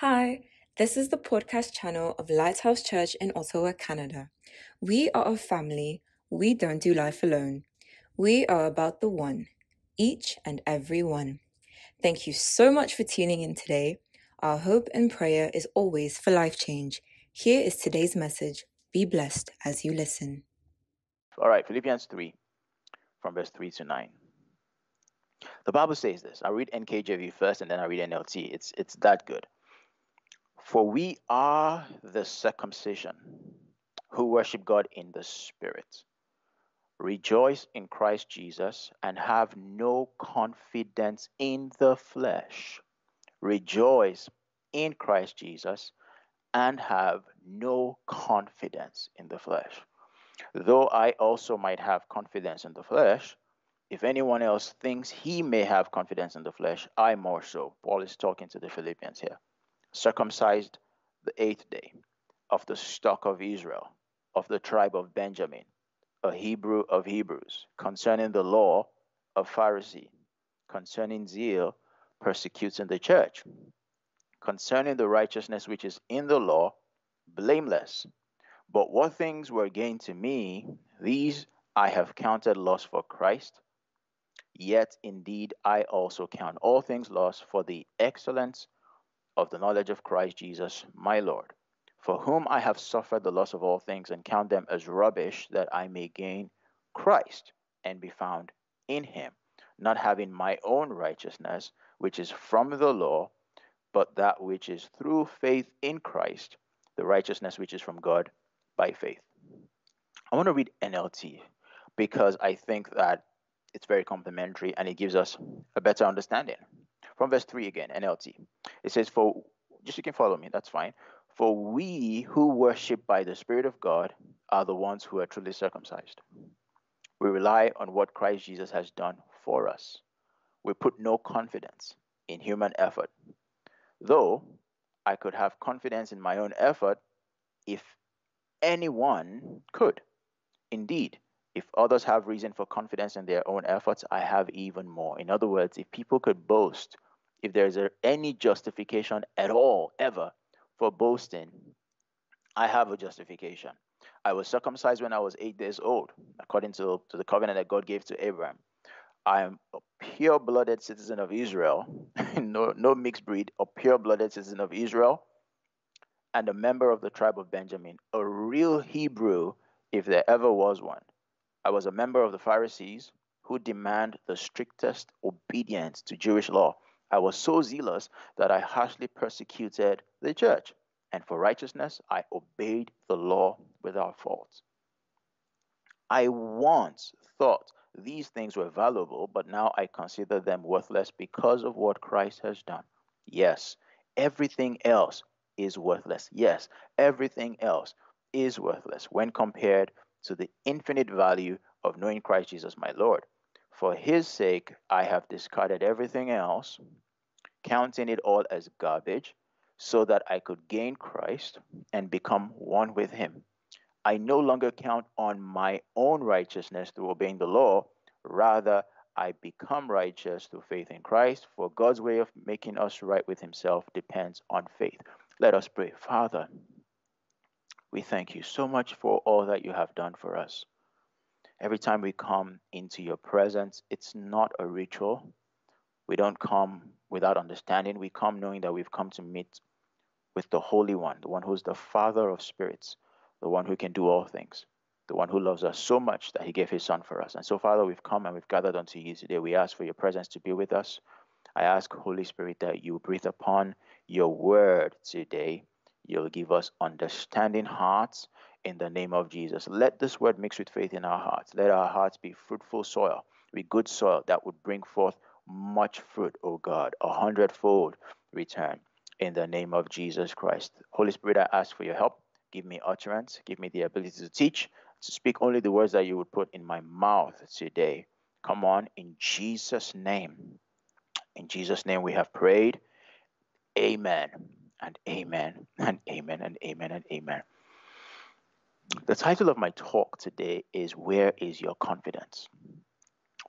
Hi, this is the podcast channel of Lighthouse Church in Ottawa, Canada. We are a family. We don't do life alone. We are about the one, each and every one. Thank you so much for tuning in today. Our hope and prayer is always for life change. Here is today's message. Be blessed as you listen. All right, Philippians 3, from verse 3 to 9. The Bible says this. I read NKJV first and then I read NLT. It's, it's that good. For we are the circumcision who worship God in the Spirit, rejoice in Christ Jesus, and have no confidence in the flesh. Rejoice in Christ Jesus and have no confidence in the flesh. Though I also might have confidence in the flesh, if anyone else thinks he may have confidence in the flesh, I more so. Paul is talking to the Philippians here circumcised the eighth day, of the stock of Israel, of the tribe of Benjamin, a Hebrew of Hebrews, concerning the law of Pharisee, concerning zeal, persecuting the church, concerning the righteousness which is in the law, blameless. But what things were gained to me, these I have counted loss for Christ. Yet indeed I also count all things lost for the excellence of the knowledge of Christ Jesus, my Lord, for whom I have suffered the loss of all things and count them as rubbish, that I may gain Christ and be found in him, not having my own righteousness, which is from the law, but that which is through faith in Christ, the righteousness which is from God by faith. I want to read NLT because I think that it's very complementary and it gives us a better understanding. From verse 3 again, NLT. It says, For just you can follow me, that's fine. For we who worship by the Spirit of God are the ones who are truly circumcised. We rely on what Christ Jesus has done for us. We put no confidence in human effort. Though I could have confidence in my own effort if anyone could. Indeed, if others have reason for confidence in their own efforts, I have even more. In other words, if people could boast if there's a, any justification at all, ever, for boasting, I have a justification. I was circumcised when I was eight days old, according to, to the covenant that God gave to Abraham. I am a pure blooded citizen of Israel, no, no mixed breed, a pure blooded citizen of Israel, and a member of the tribe of Benjamin, a real Hebrew, if there ever was one. I was a member of the Pharisees who demand the strictest obedience to Jewish law. I was so zealous that I harshly persecuted the church, and for righteousness I obeyed the law without fault. I once thought these things were valuable, but now I consider them worthless because of what Christ has done. Yes, everything else is worthless. Yes, everything else is worthless when compared to the infinite value of knowing Christ Jesus my Lord. For his sake, I have discarded everything else, counting it all as garbage, so that I could gain Christ and become one with him. I no longer count on my own righteousness through obeying the law. Rather, I become righteous through faith in Christ, for God's way of making us right with himself depends on faith. Let us pray. Father, we thank you so much for all that you have done for us. Every time we come into your presence, it's not a ritual. We don't come without understanding. We come knowing that we've come to meet with the Holy One, the one who's the Father of spirits, the one who can do all things, the one who loves us so much that he gave his Son for us. And so, Father, we've come and we've gathered unto you today. We ask for your presence to be with us. I ask, Holy Spirit, that you breathe upon your word today. You'll give us understanding hearts in the name of Jesus. Let this word mix with faith in our hearts. Let our hearts be fruitful soil, be good soil that would bring forth much fruit, O God, a hundredfold return in the name of Jesus Christ. Holy Spirit, I ask for your help. Give me utterance, give me the ability to teach, to speak only the words that you would put in my mouth today. Come on, in Jesus' name. In Jesus' name we have prayed. Amen and amen and amen and amen and amen. The title of my talk today is Where is Your Confidence?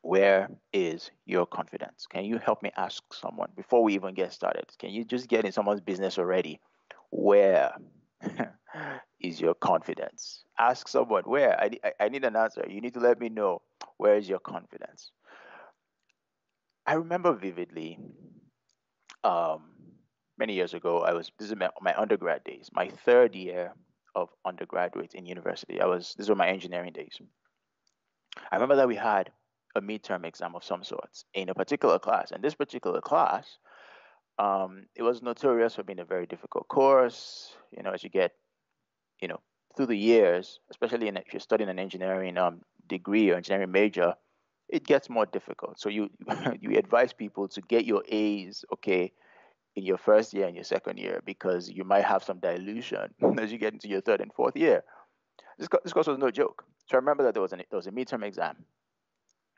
Where is your confidence? Can you help me ask someone before we even get started? Can you just get in someone's business already? Where is your confidence? Ask someone where. I, I, need an answer. You need to let me know where is your confidence. I remember vividly um, many years ago, I was, this is my, my undergrad days, my third year of undergraduate in university. I was, these were my engineering days. I remember that we had a midterm exam of some sorts in a particular class. And this particular class, um, it was notorious for being a very difficult course. You know, as you get, you know, through the years, especially in, if you're studying an engineering um, degree or engineering major, it gets more difficult. So you you advise people to get your A's, okay, in your first year and your second year because you might have some dilution as you get into your third and fourth year. This, this course was no joke. So I remember that there was, an, there was a midterm exam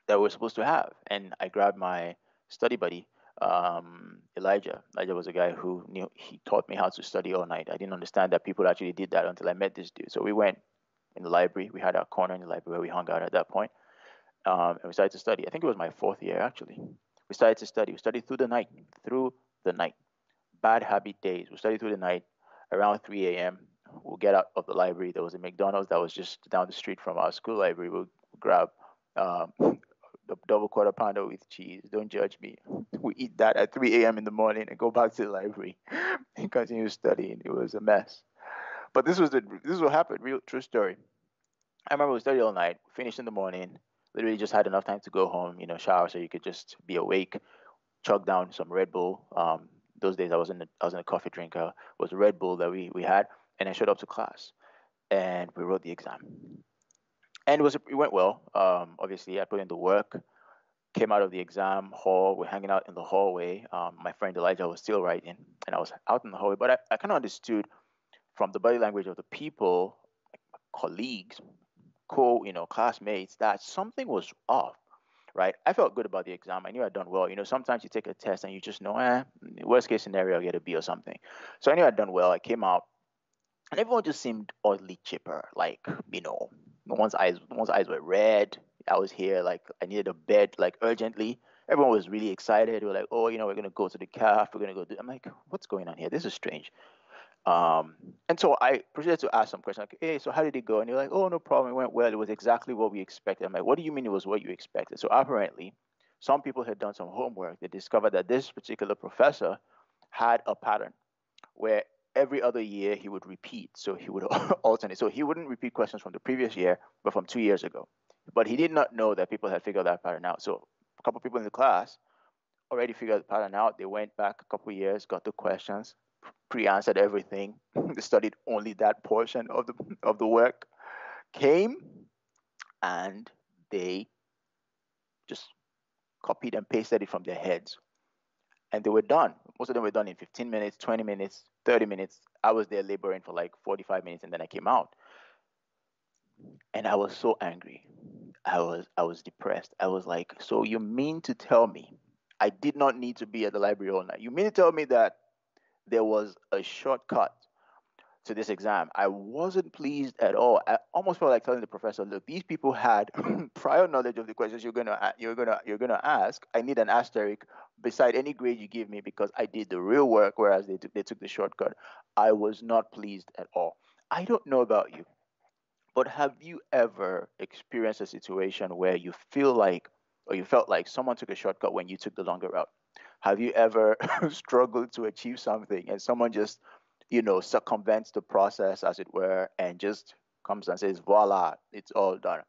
that we were supposed to have. And I grabbed my study buddy, um, Elijah. Elijah was a guy who knew, he taught me how to study all night. I didn't understand that people actually did that until I met this dude. So we went in the library. We had our corner in the library where we hung out at that point. Um, and we started to study. I think it was my fourth year actually. We started to study. We studied through the night, through the night. Bad habit days. We study through the night around 3 a.m. We'll get out of the library. There was a McDonald's that was just down the street from our school library. We'll grab um, the double quarter pounder with cheese. Don't judge me. We eat that at 3 a.m. in the morning and go back to the library and continue studying. It was a mess. But this was the this is what happened. Real true story. I remember we studied all night, finished in the morning. Literally just had enough time to go home, you know, shower so you could just be awake. Chug down some Red Bull. Um, those days I wasn't wasn't a coffee drinker. It was Red Bull that we we had, and I showed up to class, and we wrote the exam and it was it went well. Um, obviously, I put in the work. Came out of the exam hall. We're hanging out in the hallway. Um, my friend Elijah was still writing, and I was out in the hallway. But I, I kind of understood from the body language of the people, colleagues, co, you know, classmates, that something was off. Right? I felt good about the exam. I knew I'd done well. You know, sometimes you take a test and you just know, eh, worst case scenario, I'll get a B or something. So I knew I'd done well. I came out, and everyone just seemed oddly chipper. Like, you know, no one's eyes no one's eyes were red. I was here like I needed a bed like urgently. Everyone was really excited. They were like, "Oh, you know, we're gonna go to the calf. We're gonna go." Do... I'm like, "What's going on here? This is strange." Um, and so I proceeded to ask some questions like, "Hey, so how did it go?" And you're like, "Oh, no problem. It went well. It was exactly what we expected." I'm like, "What do you mean it was what you expected?" So apparently, some people had done some homework. They discovered that this particular professor had a pattern where every other year he would repeat. So he would alternate. So he wouldn't repeat questions from the previous year, but from two years ago. But he did not know that people had figured that pattern out. So a couple people in the class already figured the pattern out. They went back a couple years, got the questions, pre-answered everything. they studied only that portion of the of the work, came, and they just copied and pasted it from their heads and they were done. Most of them were done in 15 minutes, 20 minutes, 30 minutes. I was there laboring for like 45 minutes and then I came out. And I was so angry. I was I was depressed. I was like, so you mean to tell me I did not need to be at the library all night? You mean to tell me that there was a shortcut to this exam. I wasn't pleased at all. I almost felt like telling the professor, "Look, these people had prior knowledge of the questions you're gonna you're gonna you're gonna ask. I need an asterisk beside any grade you give me because I did the real work, whereas they took, they took the shortcut. I was not pleased at all. I don't know about you, but have you ever experienced a situation where you feel like or you felt like someone took a shortcut when you took the longer route? Have you ever struggled to achieve something and someone just you know, circumvents the process, as it were, and just comes and says, voila, it's all done.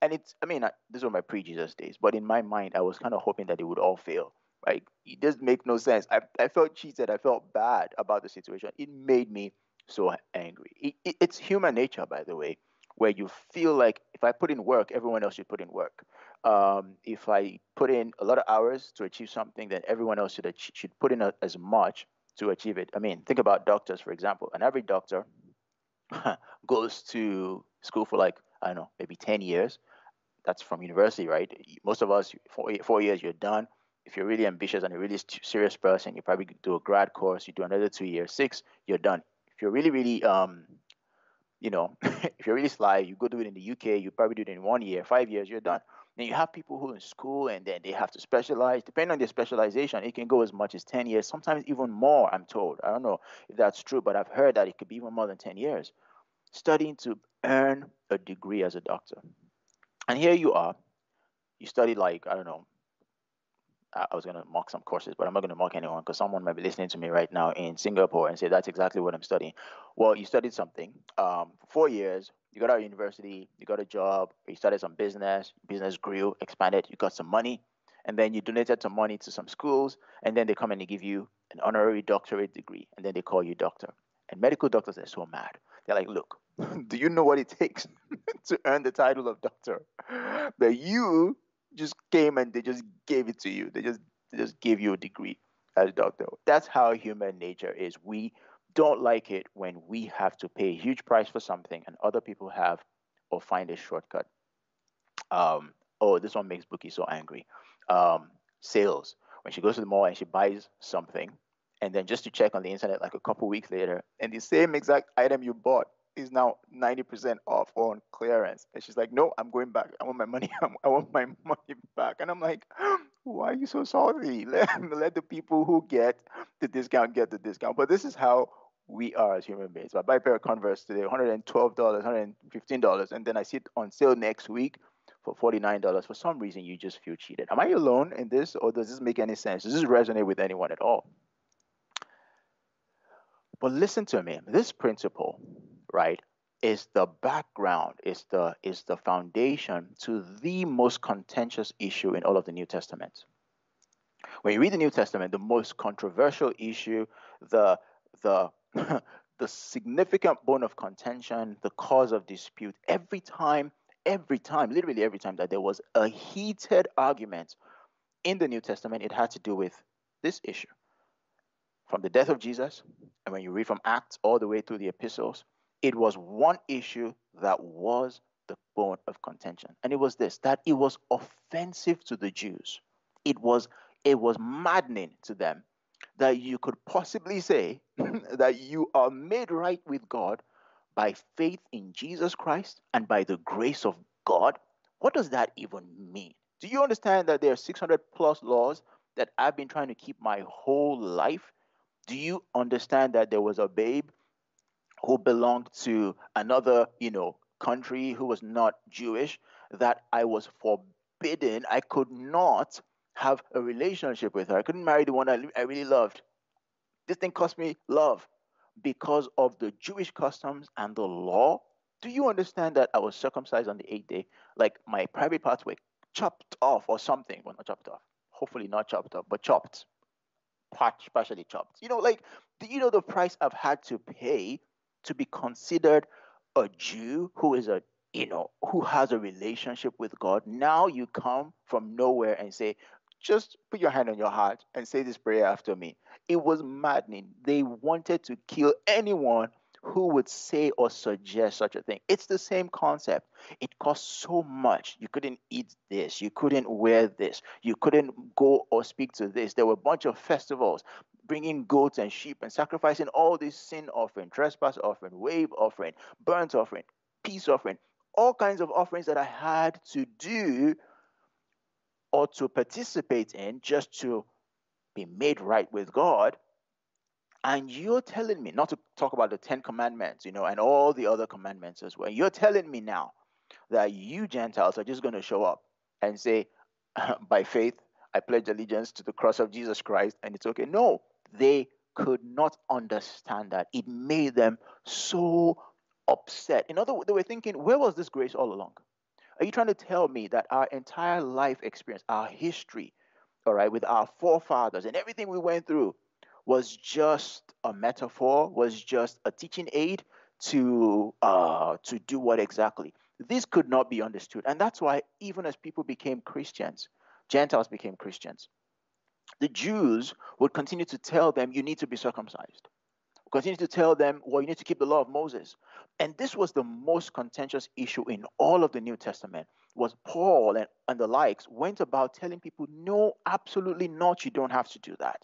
And it's, I mean, these were my pre Jesus days, but in my mind, I was kind of hoping that it would all fail. Right? It doesn't make no sense. I, I felt cheated. I felt bad about the situation. It made me so angry. It, it, it's human nature, by the way, where you feel like if I put in work, everyone else should put in work. Um, if I put in a lot of hours to achieve something, then everyone else should should put in a, as much to achieve it. I mean, think about doctors, for example. An average doctor goes to school for like, I don't know, maybe 10 years. That's from university, right? Most of us, four, four years, you're done. If you're really ambitious and a really serious person, you probably do a grad course, you do another two years, six, you're done. If you're really, really, um, you know, if you're really sly, you go do it in the UK, you probably do it in one year, five years, you're done. And you have people who are in school and then they have to specialize. Depending on their specialization, it can go as much as 10 years, sometimes even more, I'm told. I don't know if that's true, but I've heard that it could be even more than 10 years studying to earn a degree as a doctor. And here you are. You study like, I don't know, I was going to mock some courses, but I'm not going to mock anyone because someone might be listening to me right now in Singapore and say, that's exactly what I'm studying. Well, you studied something um, for four years. You got out of university, you got a job, you started some business, business grew, expanded, you got some money, and then you donated some money to some schools, and then they come and they give you an honorary doctorate degree, and then they call you doctor. And medical doctors are so mad. They're like, look, do you know what it takes to earn the title of doctor? That you just came and they just gave it to you. They just they just gave you a degree as a doctor. That's how human nature is. We don't like it when we have to pay a huge price for something and other people have or find a shortcut. Um, oh, this one makes Bookie so angry. Um, sales. When she goes to the mall and she buys something, and then just to check on the internet like a couple weeks later, and the same exact item you bought is now 90% off on clearance. And she's like, no, I'm going back. I want my money. I want my money back. And I'm like, why are you so salty? Let, let the people who get the discount get the discount. But this is how we are as human beings. I buy a pair of Converse today, $112, $115, and then I see it on sale next week for $49. For some reason, you just feel cheated. Am I alone in this, or does this make any sense? Does this resonate with anyone at all? But listen to me. This principle right, is the background, is the is the foundation to the most contentious issue in all of the New Testament. When you read the New Testament, the most controversial issue, the the the significant bone of contention, the cause of dispute, every time, every time, literally every time that there was a heated argument in the New Testament, it had to do with this issue. From the death of Jesus, and when you read from Acts all the way through the epistles, it was one issue that was the bone of contention. And it was this that it was offensive to the Jews. It was it was maddening to them that you could possibly say that you are made right with God by faith in Jesus Christ and by the grace of God. What does that even mean? Do you understand that there are 600 plus laws that I've been trying to keep my whole life? Do you understand that there was a babe who belonged to another, you know, country who was not Jewish that I was forbidden. I could not have a relationship with her. I couldn't marry the one I, I really loved. This thing cost me love because of the Jewish customs and the law. Do you understand that I was circumcised on the eighth day? Like my private parts were chopped off or something. Well, not chopped off. Hopefully not chopped off, but chopped. Partially chopped. You know, like, do you know the price I've had to pay to be considered a Jew who is a you know who has a relationship with God. Now you come from nowhere and say, just put your hand on your heart and say this prayer after me. It was maddening. They wanted to kill anyone who would say or suggest such a thing. It's the same concept. It costs so much. You couldn't eat this. You couldn't wear this. You couldn't go or speak to this. There were a bunch of festivals bringing goats and sheep and sacrificing all this sin offering, trespass offering, wave offering, burnt offering, peace offering, all kinds of offerings that I had to do or to participate in just to be made right with God. And you're telling me, not to talk about the Ten Commandments, you know, and all the other commandments as well. You're telling me now that you Gentiles are just going to show up and say, by faith, I pledge allegiance to the cross of Jesus Christ, and it's okay. No, they could not understand that. It made them so upset. In other words, they were thinking, where was this grace all along? Are you trying to tell me that our entire life experience, our history, all right, with our forefathers and everything we went through was just a metaphor, was just a teaching aid to uh, to do what exactly? This could not be understood. And that's why even as people became Christians, Gentiles became Christians the Jews would continue to tell them, you need to be circumcised. Continue to tell them, well, you need to keep the law of Moses. And this was the most contentious issue in all of the New Testament, was Paul and, and the likes went about telling people, no, absolutely not, you don't have to do that.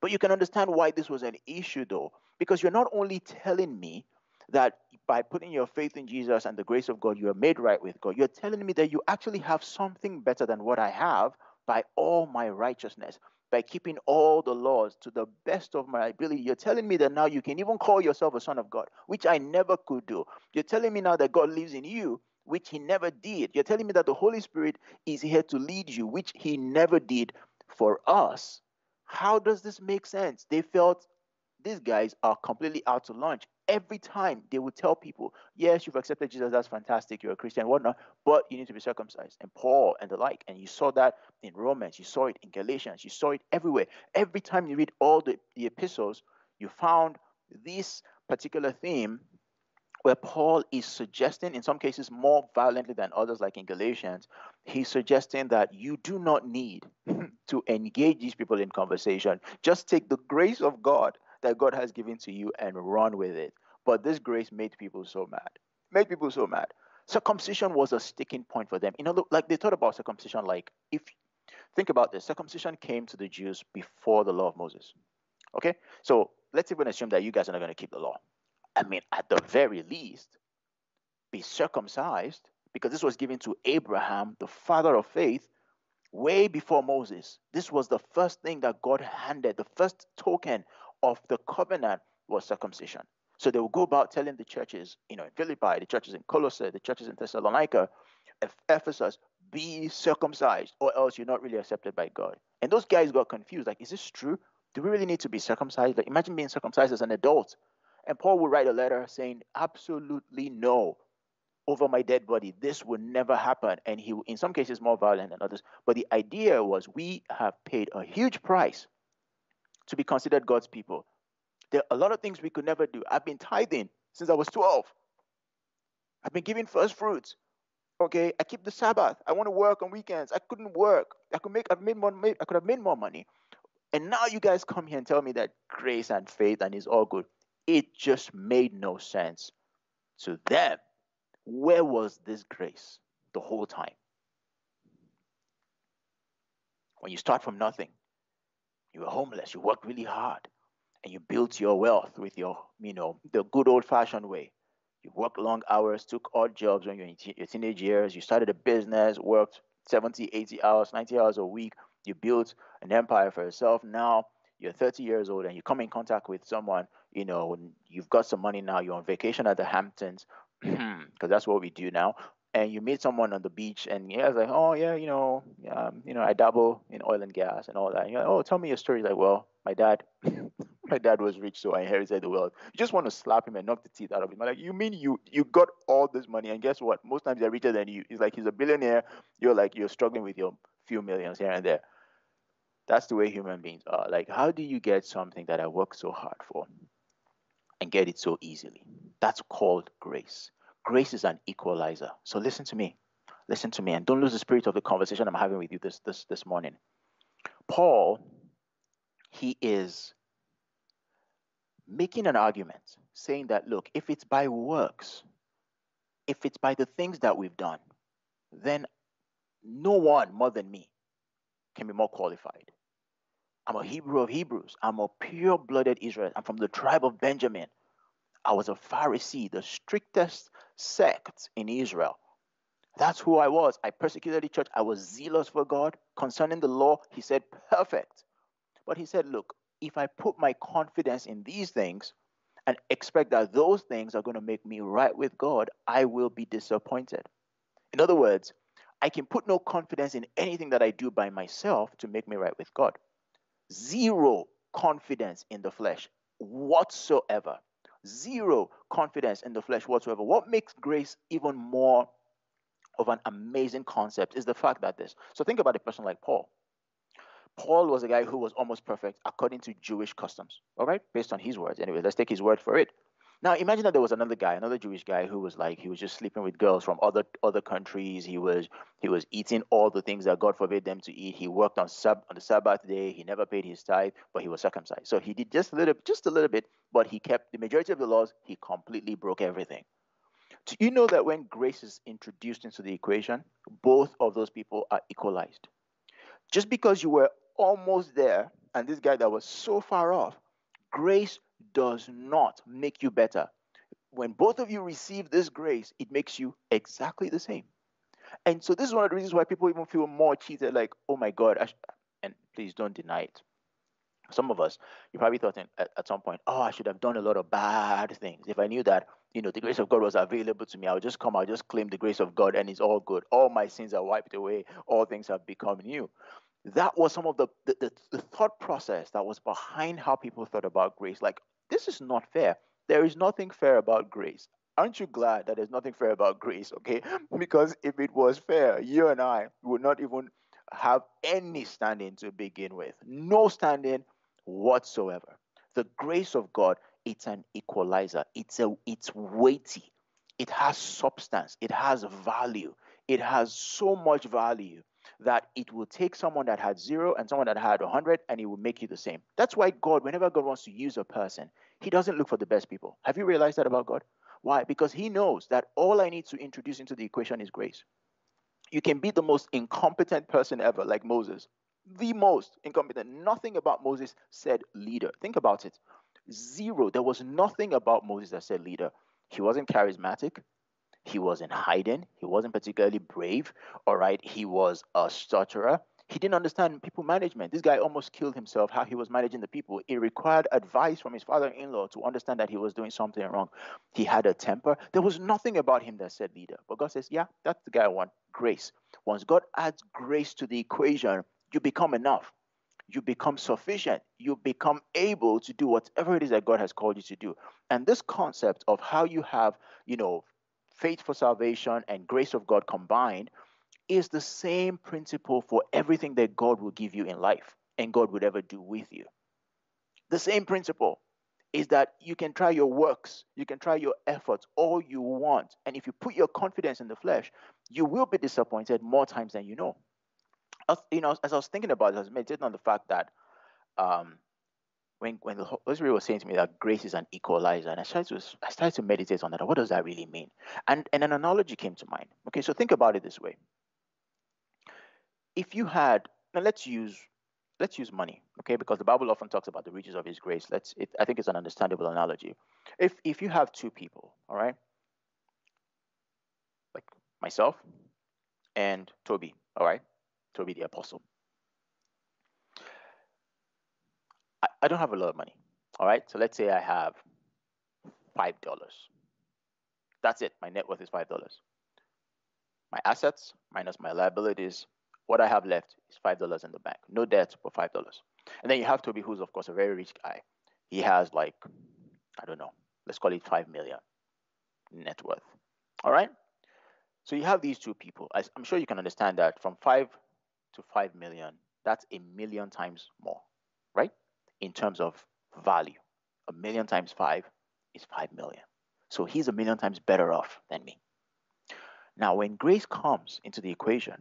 But you can understand why this was an issue, though, because you're not only telling me that by putting your faith in Jesus and the grace of God, you are made right with God. You're telling me that you actually have something better than what I have by all my righteousness, by keeping all the laws to the best of my ability. You're telling me that now you can even call yourself a son of God, which I never could do. You're telling me now that God lives in you, which He never did. You're telling me that the Holy Spirit is here to lead you, which He never did for us. How does this make sense? They felt these guys are completely out to lunch. Every time they would tell people, yes, you've accepted Jesus, that's fantastic, you're a Christian, whatnot, but you need to be circumcised. And Paul and the like. And you saw that in Romans, you saw it in Galatians, you saw it everywhere. Every time you read all the, the epistles, you found this particular theme where Paul is suggesting, in some cases more violently than others, like in Galatians, he's suggesting that you do not need to engage these people in conversation. Just take the grace of God that God has given to you and run with it. But this grace made people so mad. Made people so mad. Circumcision was a sticking point for them. You know, like they thought about circumcision like if think about this, circumcision came to the Jews before the law of Moses. Okay? So let's even assume that you guys are not going to keep the law. I mean, at the very least, be circumcised because this was given to Abraham, the father of faith, way before Moses. This was the first thing that God handed, the first token of the covenant was circumcision. So they will go about telling the churches, you know, in Philippi, the churches in Colossae, the churches in Thessalonica, Ephesus, be circumcised, or else you're not really accepted by God. And those guys got confused. Like, is this true? Do we really need to be circumcised? Like, imagine being circumcised as an adult. And Paul would write a letter saying, absolutely no. Over my dead body, this will never happen. And he, in some cases, more violent than others. But the idea was we have paid a huge price to be considered God's people. There are a lot of things we could never do. I've been tithing since I was 12. I've been giving first fruits. Okay, I keep the Sabbath. I want to work on weekends. I couldn't work. I could make. I've made more. I could have made more money. And now you guys come here and tell me that grace and faith and is all good. It just made no sense to them. Where was this grace the whole time? When you start from nothing, you were homeless. You worked really hard and you built your wealth with your, you know, the good old fashioned way. You worked long hours, took odd jobs when you were in your teenage years. You started a business, worked 70, 80 hours, 90 hours a week. You built an empire for yourself. Now you're 30 years old and you come in contact with someone, you know, you've got some money now, you're on vacation at the Hamptons, because that's what we do now and you meet someone on the beach and yeah, it's like, oh yeah, you know, um, you know, I dabble in oil and gas and all that. And you're like, oh, tell me your story. Like, well, my dad, my dad was rich, so I inherited the wealth. You just want to slap him and knock the teeth out of him. like, you mean you you got all this money and guess what? Most times they're richer than you. He's like he's a billionaire. You're like you're struggling with your few millions here and there. That's the way human beings are. Like, how do you get something that I worked so hard for and get it so easily? That's called grace. Grace is an equalizer. So listen to me. Listen to me and don't lose the spirit of the conversation I'm having with you this this this morning. Paul he is making an argument saying that look, if it's by works, if it's by the things that we've done, then no one more than me can be more qualified. I'm a Hebrew of Hebrews. I'm a pure blooded Israelite. I'm from the tribe of Benjamin. I was a Pharisee, the strictest sect in Israel. That's who I was. I persecuted the church. I was zealous for God. Concerning the law, he said, perfect. But he said, look, if I put my confidence in these things and expect that those things are going to make me right with God, I will be disappointed. In other words, I can put no confidence in anything that I do by myself to make me right with God. Zero confidence in the flesh whatsoever zero confidence in the flesh whatsoever. What makes grace even more of an amazing concept is the fact that this. So think about a person like Paul. Paul was a guy who was almost perfect according to Jewish customs, all right, based on his words. Anyway, let's take his word for it. Now imagine that there was another guy, another Jewish guy who was like he was just sleeping with girls from other other countries. He was he was eating all the things that God forbade them to eat. He worked on sub on the Sabbath day. He never paid his tithe, but he was circumcised. So he did just a little just a little bit, but he kept the majority of the laws. He completely broke everything. Do you know that when grace is introduced into the equation, both of those people are equalized? Just because you were almost there, and this guy that was so far off, grace does not make you better. when both of you receive this grace, it makes you exactly the same. And so this is one of the reasons why people even feel more cheated. Like, oh my God, and please don't deny it. Some of us, you probably thought at, at some point, oh, I should have done a lot of bad things. If I knew that, you know, the grace of God was available to me, I would just come, I'll just claim the grace of God, and it's all good. All my sins are wiped away. All things have become new. That was some of the, the, the, the thought process that was behind how people thought about grace. Like, this is not fair. There is nothing fair about grace. Aren't you glad that there's nothing fair about grace? Okay, because if it was fair, you and I would not even have any standing to begin with. No standing whatsoever. The grace of God, it's an equalizer. It's a it's weighty. It has substance. It has value. It has so much value that it will take someone that had zero and someone that had 100 and it will make you the same. That's why God, whenever God wants to use a person, he doesn't look for the best people. Have you realized that about God? Why? Because he knows that all I need to introduce into the equation is grace. You can be the most incompetent person ever, like Moses, the most incompetent. Nothing about Moses said leader. Think about it. Zero. There was nothing about Moses that said leader. He wasn't charismatic. He wasn't hiding. He wasn't particularly brave. All right. He was a stutterer. He didn't understand people management. This guy almost killed himself how he was managing the people. It required advice from his father in law to understand that he was doing something wrong. He had a temper. There was nothing about him that said leader. But God says, yeah, that's the guy I want grace. Once God adds grace to the equation, you become enough. You become sufficient. You become able to do whatever it is that God has called you to do. And this concept of how you have, you know, faith for salvation and grace of God combined is the same principle for everything that God will give you in life and God would ever do with you. The same principle is that you can try your works, you can try your efforts all you want. And if you put your confidence in the flesh, you will be disappointed more times than you know. As, you know, as I was thinking about it, I was meditating on the fact that um, when when the Holy Spirit was saying to me that grace is an equalizer, and I started to I started to meditate on that. What does that really mean? And and an analogy came to mind. Okay, so think about it this way: if you had now let's use let's use money, okay, because the Bible often talks about the riches of His grace. Let's it, I think it's an understandable analogy. If if you have two people, all right, like myself and Toby, all right, Toby the apostle. I, I don't have a lot of money, all right. So let's say I have five dollars. That's it. My net worth is five dollars. My assets minus my liabilities what I have left is five dollars in the bank. No debt, but five dollars. And then you have Toby, who's of course a very rich guy. He has like, I don't know, let's call it five million net worth. All right. So you have these two people. I'm sure you can understand that from five to five million, that's a million times more, right? In terms of value, a million times five is five million. So he's a million times better off than me. Now, when grace comes into the equation,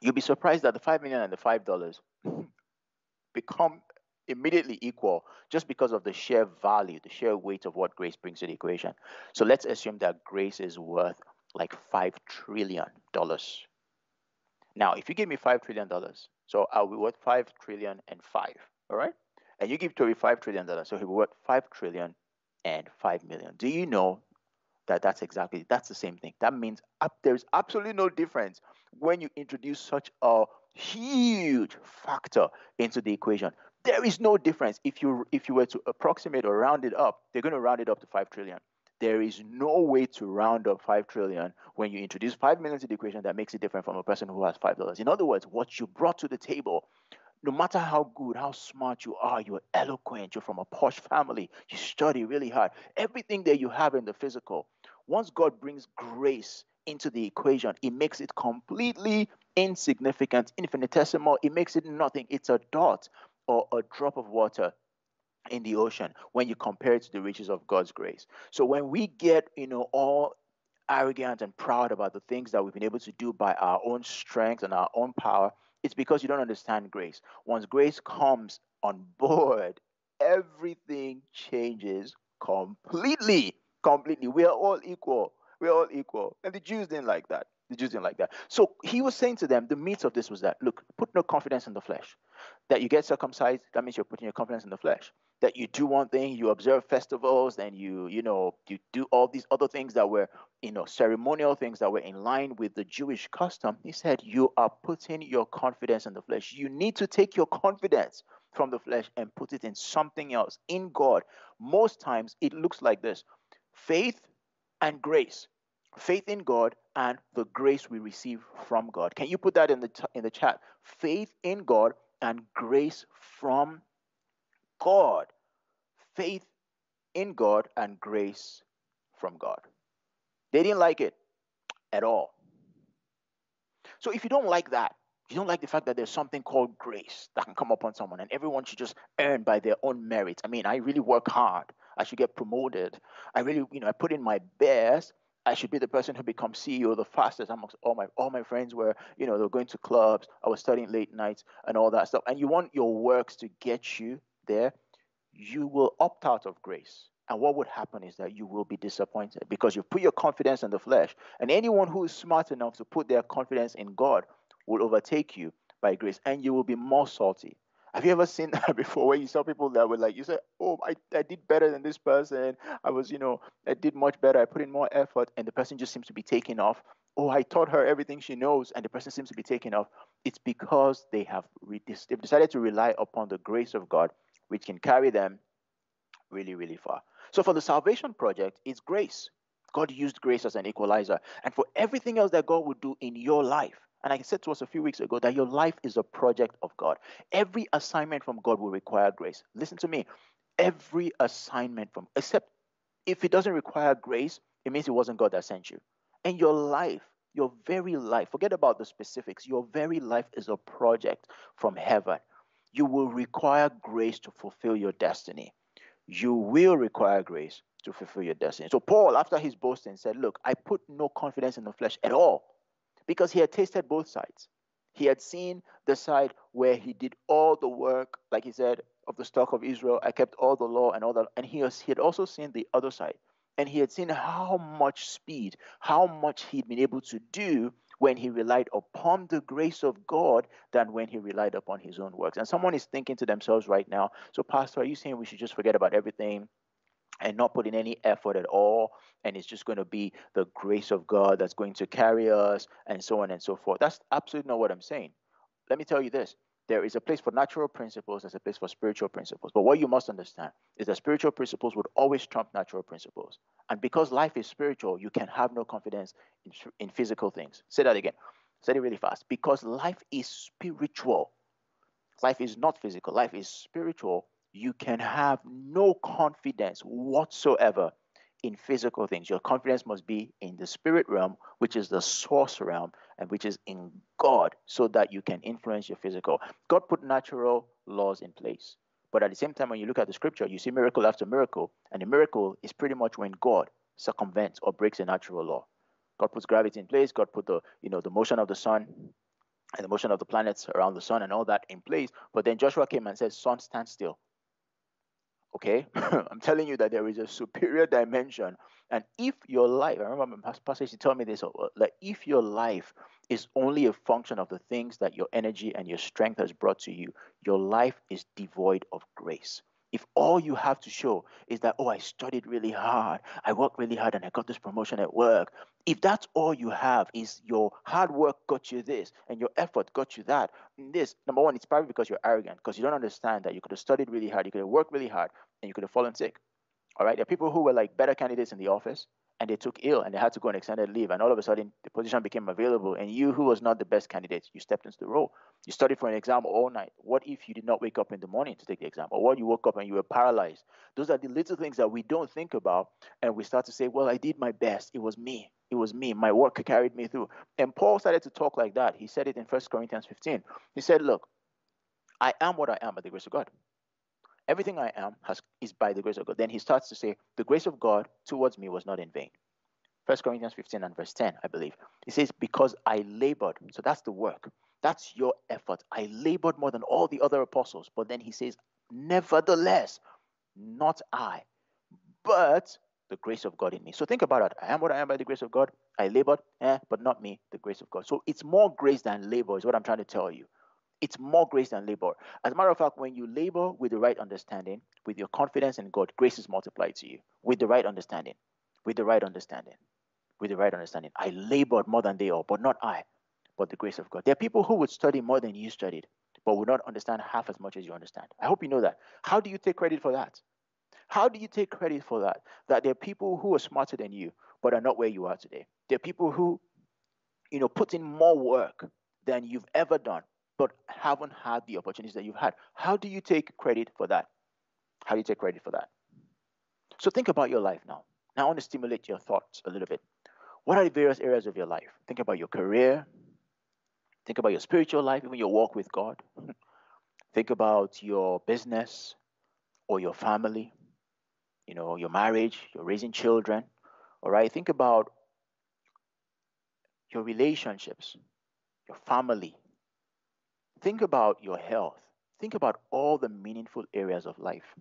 you'll be surprised that the five million and the five dollars become immediately equal just because of the sheer value, the sheer weight of what grace brings to the equation. So let's assume that grace is worth like five trillion dollars. Now, if you give me five trillion dollars, so I'll be worth five trillion and five, all right? And you give Toby five trillion dollars, so he'll be worth five trillion and five million. Do you know that that's exactly that's the same thing? That means there's absolutely no difference when you introduce such a huge factor into the equation. There is no difference if you if you were to approximate or round it up. They're going to round it up to five trillion. There is no way to round up five trillion when you introduce five million to the equation that makes it different from a person who has five dollars. In other words, what you brought to the table no matter how good, how smart you are, you're eloquent, you're from a posh family, you study really hard, everything that you have in the physical, once God brings grace into the equation, it makes it completely insignificant, infinitesimal. It makes it nothing. It's a dot or a drop of water in the ocean when you compare it to the riches of God's grace. So when we get, you know, all arrogant and proud about the things that we've been able to do by our own strength and our own power, it's because you don't understand grace. Once grace comes on board, everything changes completely. Completely. We are all equal. We're all equal. And the Jews didn't like that. The Jews didn't like that. So he was saying to them, the meat of this was that, look, put no confidence in the flesh. That you get circumcised, that means you're putting your confidence in the flesh. That you do one thing, you observe festivals, and you, you know, you do all these other things that were, you know, ceremonial things that were in line with the Jewish custom. He said, You are putting your confidence in the flesh. You need to take your confidence from the flesh and put it in something else, in God. Most times it looks like this faith and grace. Faith in God and the grace we receive from God. Can you put that in the t- in the chat? Faith in God and grace from God. Faith in God and grace from God. They didn't like it at all. So if you don't like that, you don't like the fact that there's something called grace that can come upon someone and everyone should just earn by their own merit. I mean, I really work hard. I should get promoted. I really, you know, I put in my best. I should be the person who becomes CEO the fastest amongst all my all my friends were, you know, they were going to clubs, I was studying late nights and all that stuff. And you want your works to get you there, you will opt out of grace. And what would happen is that you will be disappointed because you put your confidence in the flesh. And anyone who is smart enough to put their confidence in God will overtake you by grace and you will be more salty. Have you ever seen that before where you saw people that were like, you said, Oh, I, I did better than this person. I was, you know, I did much better. I put in more effort. And the person just seems to be taking off. Oh, I taught her everything she knows. And the person seems to be taking off. It's because they have re- they've decided to rely upon the grace of God, which can carry them really, really far. So for the salvation project, it's grace. God used grace as an equalizer. And for everything else that God would do in your life, and I said to us a few weeks ago that your life is a project of God. Every assignment from God will require grace. Listen to me. Every assignment from, except if it doesn't require grace, it means it wasn't God that sent you. And your life, your very life, forget about the specifics, your very life is a project from heaven. You will require grace to fulfill your destiny. You will require grace to fulfill your destiny. So, Paul, after his boasting, said, Look, I put no confidence in the flesh at all because he had tasted both sides. He had seen the side where he did all the work, like he said, of the stock of Israel. I kept all the law and all that. And he, was, he had also seen the other side. And he had seen how much speed, how much he'd been able to do when he relied upon the grace of God than when he relied upon his own works. And someone is thinking to themselves right now, so, Pastor, are you saying we should just forget about everything and not put in any effort at all? And it's just going to be the grace of god that's going to carry us and so on and so forth. That's absolutely not what i'm saying. Let me tell you this there is a place for natural principles there's a place for spiritual principles. But what you must understand is that spiritual principles would always trump natural principles. And because life is spiritual you can have no confidence in, in physical things. Say that again. Say it really fast. Because life is spiritual life is not physical life is spiritual you can have no confidence whatsoever in physical things. Your confidence must be in the spirit realm, which is the source realm, and which is in God, so that you can influence your physical. God put natural laws in place. But at the same time, when you look at the scripture, you see miracle after miracle, and the miracle is pretty much when God circumvents or breaks a natural law. God puts gravity in place, God put the, you know, the motion of the sun and the motion of the planets around the sun and all that in place. But then Joshua came and said, Sun, stand still. Okay, I'm telling you that there is a superior dimension. And if your life, I remember my pastor used to tell me this, uh, if your life is only a function of the things that your energy and your strength has brought to you, your life is devoid of grace. If all you have to show is that, oh, I studied really hard, I worked really hard, and I got this promotion at work, if that's all you have is your hard work got you this and your effort got you that, this, number one, it's probably because you're arrogant, because you don't understand that you could have studied really hard, you could have worked really hard, and you could have fallen sick. All right, there are people who were like better candidates in the office, and they took ill and they had to go on extended leave and all of a sudden the position became available and you who was not the best candidate you stepped into the role. You studied for an exam all night. What if you did not wake up in the morning to take the exam? Or what you woke up and you were paralyzed? Those are the little things that we don't think about and we start to say well i did my best. It was me. It was me. My work carried me through. And paul started to talk like that. He said it in 1 corinthians 15 he said look i am what i am by the grace of god Everything I am has, is by the grace of God. Then he starts to say, The grace of God towards me was not in vain. 1 Corinthians 15 and verse 10, I believe. He says, Because I labored. So that's the work. That's your effort. I labored more than all the other apostles. But then he says, Nevertheless, not I, but the grace of God in me. So think about it. I am what I am by the grace of God. I labored, eh, but not me, the grace of God. So it's more grace than labor, is what I'm trying to tell you. It's more grace than labor. As a matter of fact, when you labor with the right understanding, with your confidence in God, grace is multiplied to you with the right understanding. With the right understanding. With the right understanding. I labored more than they all, but not I, but the grace of God. There are people who would study more than you studied, but would not understand half as much as you understand. I hope you know that. How do you take credit for that? How do you take credit for that? That there are people who are smarter than you, but are not where you are today. There are people who, you know, put in more work than you've ever done, but haven't had the opportunities that you've had. How do you take credit for that? How do you take credit for that? So think about your life now. Now I want to stimulate your thoughts a little bit. What are the various areas of your life? Think about your career. Think about your spiritual life, even your walk with God. think about your business or your family, you know, your marriage, you're raising children. All right. Think about your relationships, your family. Think about your health. Think about all the meaningful areas of life.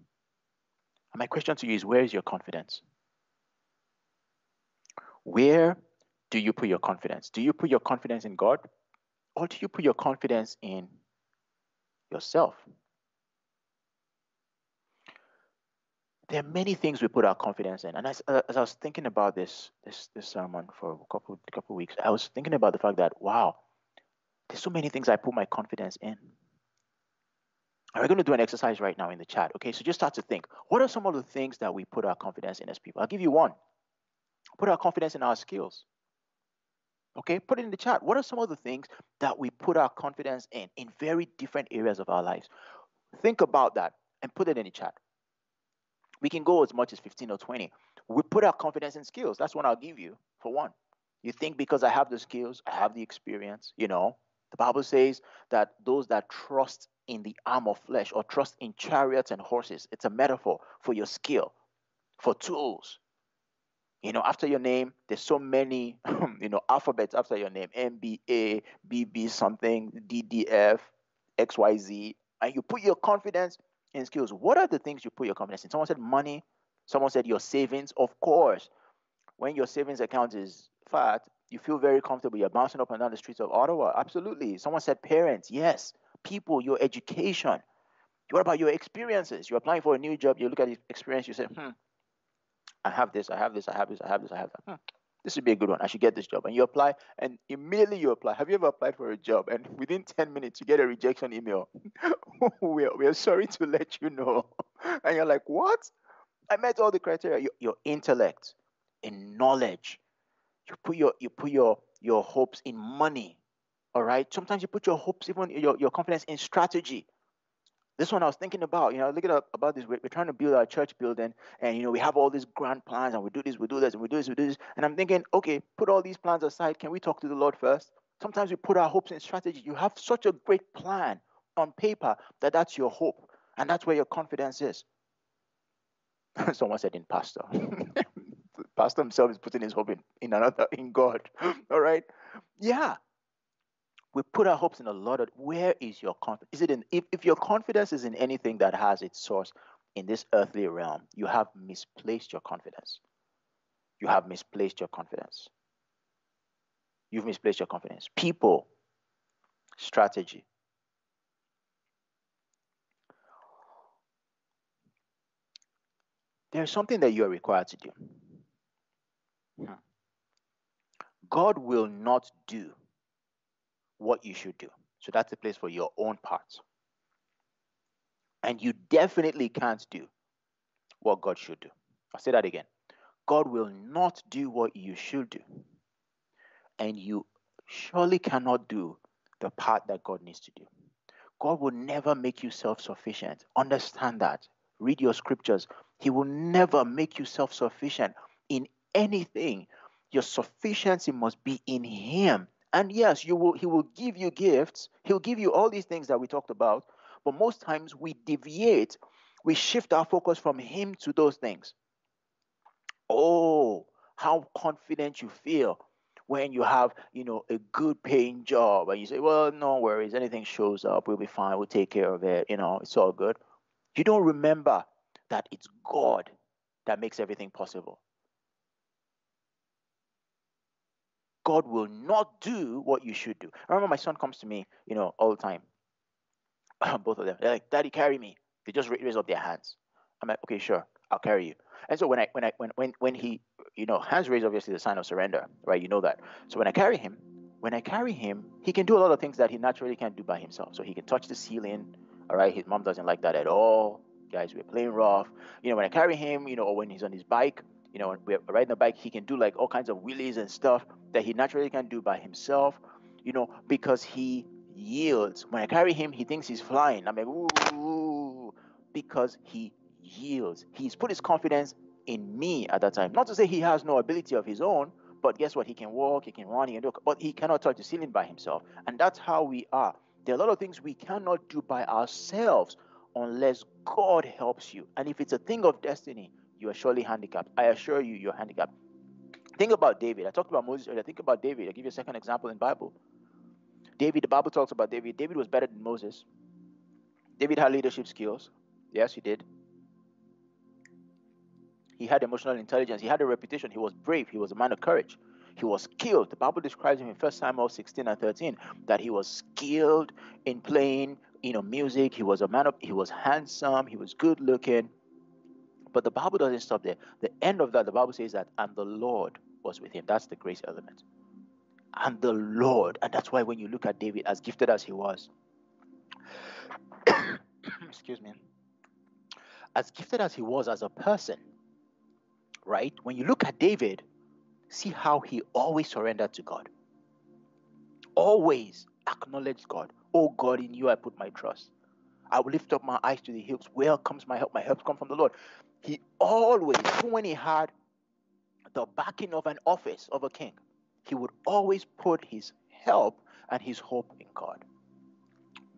And my question to you is where is your confidence? Where do you put your confidence? Do you put your confidence in God or do you put your confidence in yourself? There are many things we put our confidence in, and as, uh, as I was thinking about this this this sermon for a couple couple weeks, I was thinking about the fact that wow, there's so many things I put my confidence in. And we're going to do an exercise right now in the chat. Okay, so just start to think. What are some of the things that we put our confidence in as people? I'll give you one. Put our confidence in our skills. Okay, put it in the chat. What are some of the things that we put our confidence in in very different areas of our lives? Think about that and put it in the chat. We can go as much as 15 or 20. We put our confidence in skills. That's one I'll give you for one. You think because I have the skills, I have the experience, you know. The Bible says that those that trust in the arm of flesh or trust in chariots and horses. It's a metaphor for your skill, for tools. You know, after your name, there's so many, you know, alphabets after your name MBA, BB something, DDF, XYZ. And you put your confidence in skills. What are the things you put your confidence in? Someone said money. Someone said your savings. Of course, when your savings account is fat, you feel very comfortable. You're bouncing up and down the streets of Ottawa. Absolutely. Someone said parents. Yes people, your education. What about your experiences? You're applying for a new job, you look at the experience, you say, hmm, I have this, I have this, I have this, I have this, I have that. Hmm, this would be a good one. I should get this job. And you apply, and immediately you apply. Have you ever applied for a job and within 10 minutes you get a rejection email? we're, we're sorry to let you know. and you're like, what? I met all the criteria. Your, your intellect, in knowledge. You put your you put your your hopes in money. All right. Sometimes you put your hopes, even your, your confidence in strategy. This one I was thinking about, you know, look at about this. We're, we're, trying to build our church building, and you know, we have all these grand plans, and we do this, we do this, and we do this, we do this. And I'm thinking, okay, put all these plans aside. Can we talk to the Lord first? Sometimes we put our hopes in strategy. You have such a great plan on paper that that's your hope, and that's where your confidence is. Someone said in pastor. pastor himself is putting his hope in, in another in God. All right. Yeah. We put our hopes in a lot of where is your confidence? Is it in if, if your confidence is in anything that has its source in this earthly realm you have misplaced your confidence. You have misplaced your confidence. You've misplaced your confidence. People. Strategy. There's something that you are required to do. Hmm. god will not do what you should do. So that's a place for your own parts. And you definitely can't do what God should do. I'll say that again. God will not do what you should do. And you surely cannot do the part that God needs to do. God will never make you self sufficient. Understand that. Read your scriptures. He will never make you self sufficient in anything. Your sufficiency must be in Him and yes, you will he will give you gifts. He'll give you all these things that we talked about, but most times we deviate, we shift our focus from him to those things. Oh, how confident you feel when you have, you know, a good paying job and you say, "Well, no worries, anything shows up, we'll be fine, we'll take care of it, you know, it's all good." You don't remember that it's God that makes everything possible. God will not do what you should do. I remember my son comes to me, you know, all the time. Both of them. They're like, Daddy, carry me. They just raise up their hands. I'm like, okay, sure, I'll carry you. And so when I when I when when when he you know hands raised obviously the sign of surrender, right? You know that. So when I carry him, when I carry him, he can do a lot of things that he naturally can't do by himself. So he can touch the ceiling. All right, his mom doesn't like that at all. Guys, we're playing rough. You know, when I carry him, you know, or when he's on his bike, you know, when we're riding the bike, he can do like all kinds of wheelies and stuff that he naturally can't do by himself. You know, because he yields. When I carry him, he thinks he's flying. I'm like, ooh, because he yields. He's put his confidence in me at that time. Not to say he has no ability of his own, but guess what? He can walk, he can run, he can do, but he cannot touch the ceiling by himself. And that's how we are. There are a lot of things we cannot do by ourselves unless God helps you. And if it's a thing of destiny, you are surely handicapped. I assure you, you're handicapped. Think about David. I talked about Moses earlier. Think about David. I'll give you a second example in Bible. David, the Bible talks about David. David was better than Moses. David had leadership skills. Yes, he did. He had emotional intelligence. He had a reputation. He was brave. He was a man of courage. He was skilled. The Bible describes him in 1 Samuel 16 and 13 that he was skilled in playing, you know, music. He was a man of, he was handsome. He was good looking. But the Bible doesn't stop there. The end of that, the Bible says that, and the Lord was with him. That's the grace element and the Lord. And that's why when you look at David, as gifted as he was, excuse me, as gifted as he was as a person, right? When you look at David, see how he always surrendered to God. Always acknowledged God. Oh God, in you I put my trust. I will lift up my eyes to the hills. Where comes my help? My help comes from the Lord. He always, even when he had the backing of an office of a king, he would always put his help and his hope in God.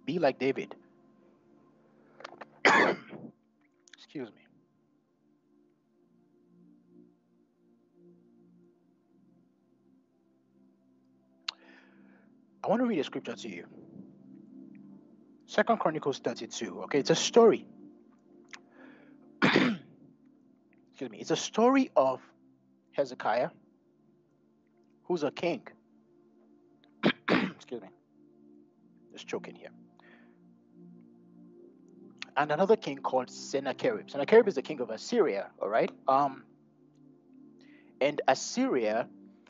Be like David. Excuse me. I want to read a scripture to you. Second Chronicles 32. Okay, it's a story. Excuse me. It's a story of Hezekiah who's a king. Excuse me. Just choking here. And another king called Sennacherib. Sennacherib is the king of Assyria, all right? Um, and Assyria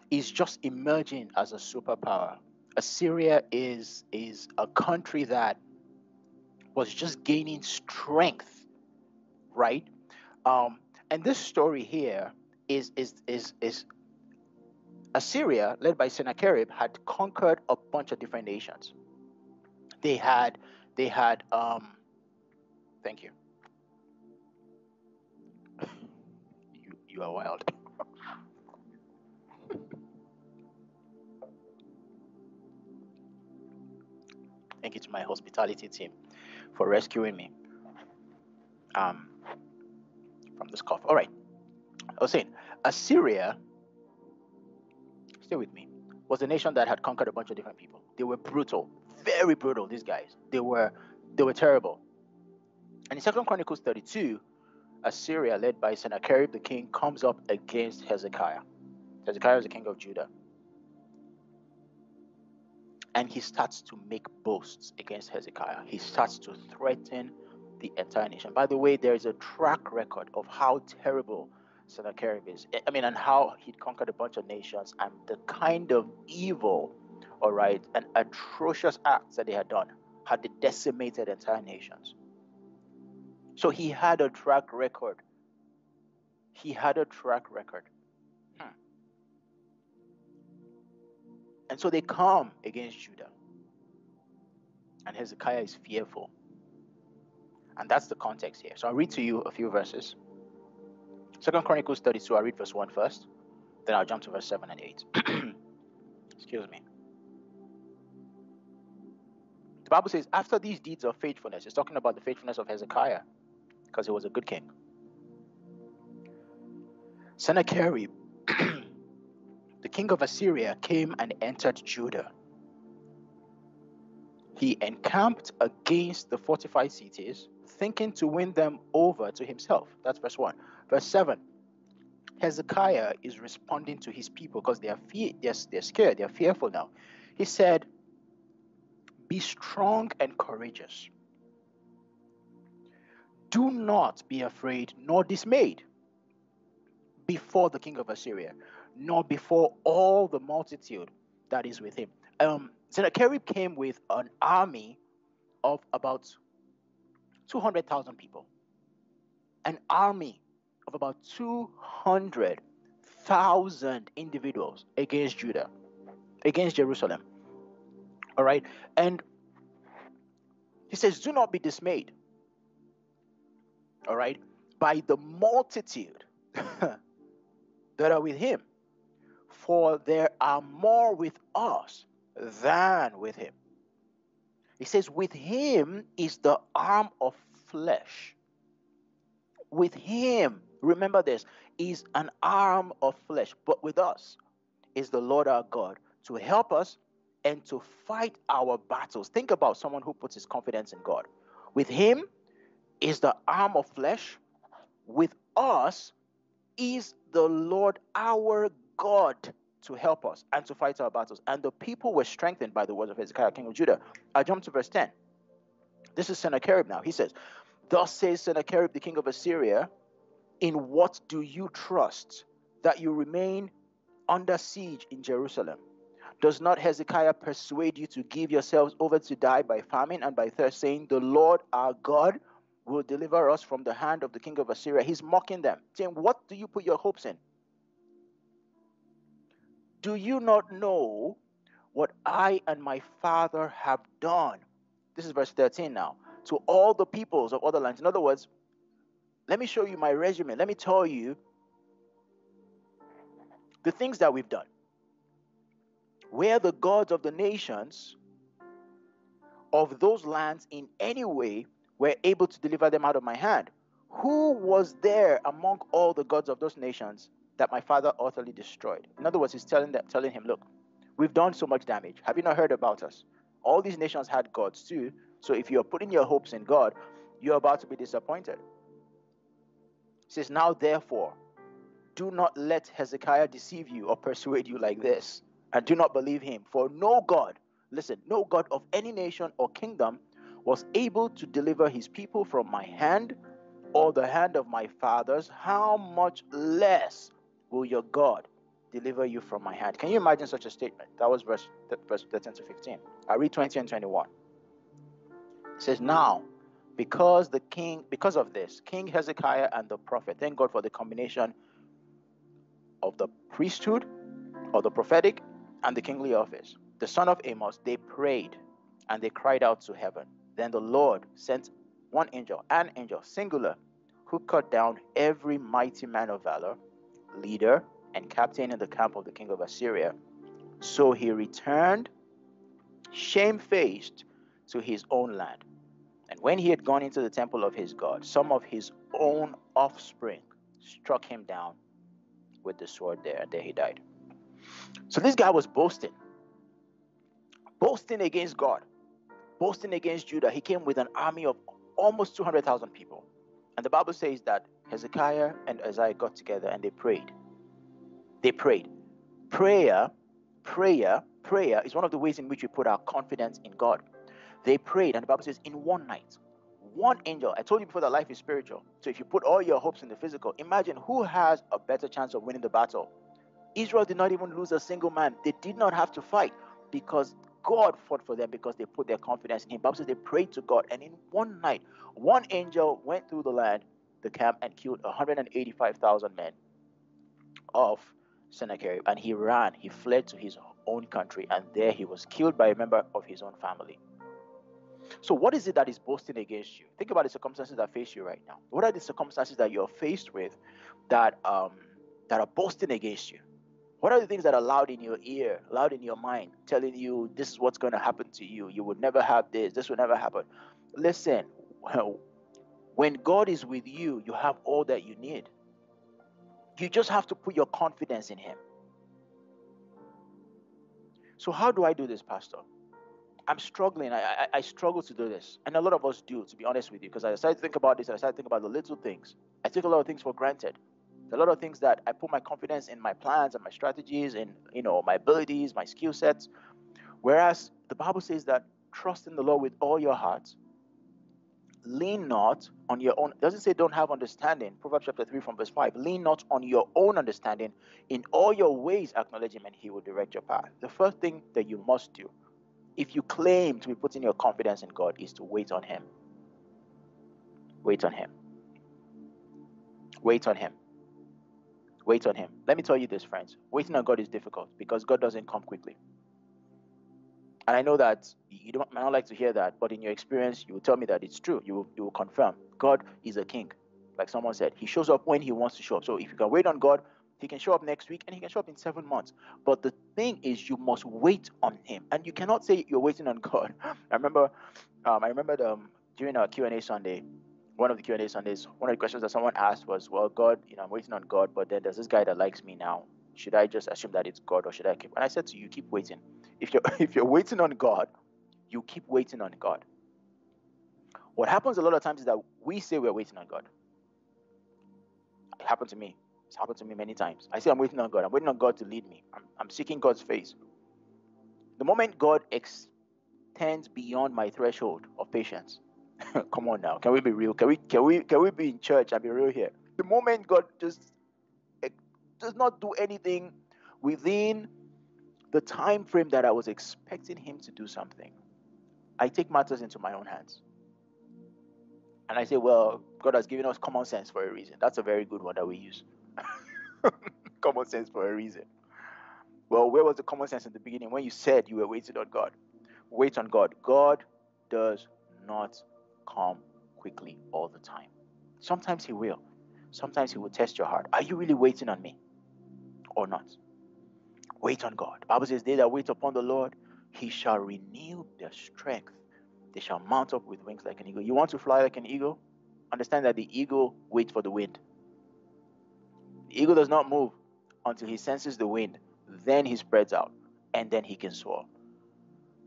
is just emerging as a superpower. Assyria is is a country that was just gaining strength, right? Um, and this story here is is is is Assyria, led by Sennacherib, had conquered a bunch of different nations. They had, they had, um, thank you. you, you are wild. thank you to my hospitality team for rescuing me um, from this cough. All right. I was saying, Assyria stay with me, was a nation that had conquered a bunch of different people. They were brutal, very brutal, these guys. They were they were terrible. And in Second Chronicles 32, Assyria, led by Sennacherib the king, comes up against Hezekiah. Hezekiah is the king of Judah. And he starts to make boasts against Hezekiah. He starts to threaten the entire nation. By the way, there is a track record of how terrible Sennacherib is. I mean, and how he'd conquered a bunch of nations and the kind of evil, all right, and atrocious acts that they had done had they decimated entire nations. So he had a track record. He had a track record. Hmm. And so they come against Judah. And Hezekiah is fearful. And that's the context here. So I'll read to you a few verses. Second Chronicles 32, I'll read verse 1 first, then I'll jump to verse 7 and 8. Excuse me. The Bible says, after these deeds of faithfulness, it's talking about the faithfulness of Hezekiah, because he was a good king. Sennacherib, the king of Assyria, came and entered Judah. He encamped against the fortified cities, thinking to win them over to himself. That's verse 1. Verse 7 Hezekiah is responding to his people because they are fear, they're, they're scared, they're fearful now. He said, Be strong and courageous. Do not be afraid nor dismayed before the king of Assyria, nor before all the multitude that is with him. Um, Sennacherib came with an army of about 200,000 people, an army of about 200,000 individuals against Judah, against Jerusalem. All right. And he says, Do not be dismayed. All right. By the multitude that are with him. For there are more with us than with him. He says, With him is the arm of flesh. With him, remember this, is an arm of flesh. But with us is the Lord our God to help us and to fight our battles. Think about someone who puts his confidence in God. With him is the arm of flesh. With us is the Lord our God to help us and to fight our battles. And the people were strengthened by the words of Hezekiah, king of Judah. I jump to verse 10. This is Sennacherib now. He says, Thus says Sennacherib, the king of Assyria, in what do you trust that you remain under siege in Jerusalem? Does not Hezekiah persuade you to give yourselves over to die by famine and by thirst, saying, The Lord our God will deliver us from the hand of the king of Assyria? He's mocking them, saying, What do you put your hopes in? Do you not know what I and my father have done? This is verse 13 now. To all the peoples of other lands. In other words, let me show you my resume. Let me tell you the things that we've done where the gods of the nations of those lands in any way were able to deliver them out of my hand. Who was there among all the gods of those nations that my father utterly destroyed? In other words, he's telling them, telling him, look, we've done so much damage. Have you not heard about us? All these nations had gods too. So if you're putting your hopes in God, you're about to be disappointed. He says, Now therefore, do not let Hezekiah deceive you or persuade you like this and do not believe him. For no God, listen, no God of any nation or kingdom was able to deliver his people from my hand or the hand of my fathers. How much less will your God deliver you from my hand? Can you imagine such a statement? That was verse, verse 13 to 15. I read 20 and 21. It says, Now, because the king, because of this, King Hezekiah and the prophet, thank God for the combination of the priesthood or the prophetic and the kingly office, the son of Amos, they prayed and they cried out to heaven. Then the Lord sent one angel, an angel, singular, who cut down every mighty man of valor, leader, and captain in the camp of the king of Assyria. So he returned shamefaced to his own land. And when he had gone into the temple of his God, some of his own offspring struck him down with the sword there, and there he died. So this guy was boasting, boasting against God, boasting against Judah. He came with an army of almost 200,000 people. And the Bible says that Hezekiah and Isaiah got together and they prayed. They prayed. Prayer, prayer, prayer is one of the ways in which we put our confidence in God. They prayed, and the Bible says, in one night, one angel. I told you before that life is spiritual. So if you put all your hopes in the physical, imagine who has a better chance of winning the battle Israel did not even lose a single man. They did not have to fight because God fought for them because they put their confidence in Him. Bible says they prayed to God, and in one night, one angel went through the land, the camp, and killed 185,000 men of Sennacherib. And he ran, he fled to his own country, and there he was killed by a member of his own family. So, what is it that is boasting against you? Think about the circumstances that face you right now. What are the circumstances that you're faced with that um, that are boasting against you? What are the things that are loud in your ear, loud in your mind, telling you this is what's going to happen to you? You would never have this, this will never happen. Listen, when God is with you, you have all that you need. You just have to put your confidence in Him. So, how do I do this, Pastor? I'm struggling. I, I, I, struggle to do this. And a lot of us do, to be honest with you, because I started to think about this and I started to think about the little things. I take a lot of things for granted a lot of things that I put my confidence in my plans and my strategies and you know my abilities, my skill sets. Whereas the Bible says that trust in the Lord with all your heart, lean not on your own. It doesn't say don't have understanding. Proverbs chapter 3 from verse 5. Lean not on your own understanding. In all your ways acknowledge him and he will direct your path. The first thing that you must do, if you claim to be putting your confidence in God, is to wait on him. Wait on him. Wait on him. Wait on him. Let me tell you this, friends. Waiting on God is difficult because God doesn't come quickly. And I know that you don't might not like to hear that, but in your experience, you will tell me that it's true. You will, you will confirm. God is a king. Like someone said, he shows up when he wants to show up. So if you can wait on God, he can show up next week and he can show up in seven months. But the thing is, you must wait on him. And you cannot say you're waiting on God. I remember, um, I remember the, um, during our Q&A Sunday, one of the Q&A Sundays, one of the questions that someone asked was, well, God, you know, I'm waiting on God, but then there's this guy that likes me now. Should I just assume that it's God or should I keep? And I said to you, keep waiting. If you're if you're waiting on God, you keep waiting on God. What happens a lot of times is that we say we're waiting on God. It happened to me. It's happened to me many times. I say I'm waiting on God. I'm waiting on God to lead me. I'm, I'm seeking God's face. The moment God extends beyond my threshold of patience, come on now, can we be real? Can we can we can we be in church and be real here? The moment God just eh, does not do anything within the time frame that I was expecting him to do something, I take matters into my own hands. And I say, well, God has given us common sense for a reason. That's a very good one that we use. common sense for a reason. Well, where was the common sense in the beginning when you said you were waiting on God? Wait on God. God does not come quickly all the time. Sometimes He will. Sometimes He will test your heart. Are you really waiting on me or not? Wait on God. The Bible says, They that wait upon the Lord, he shall renew their strength. They shall mount up with wings like an eagle. You want to fly like an eagle? Understand that the eagle waits for the wind. The eagle does not move until he senses the wind. Then he spreads out and then he can soar.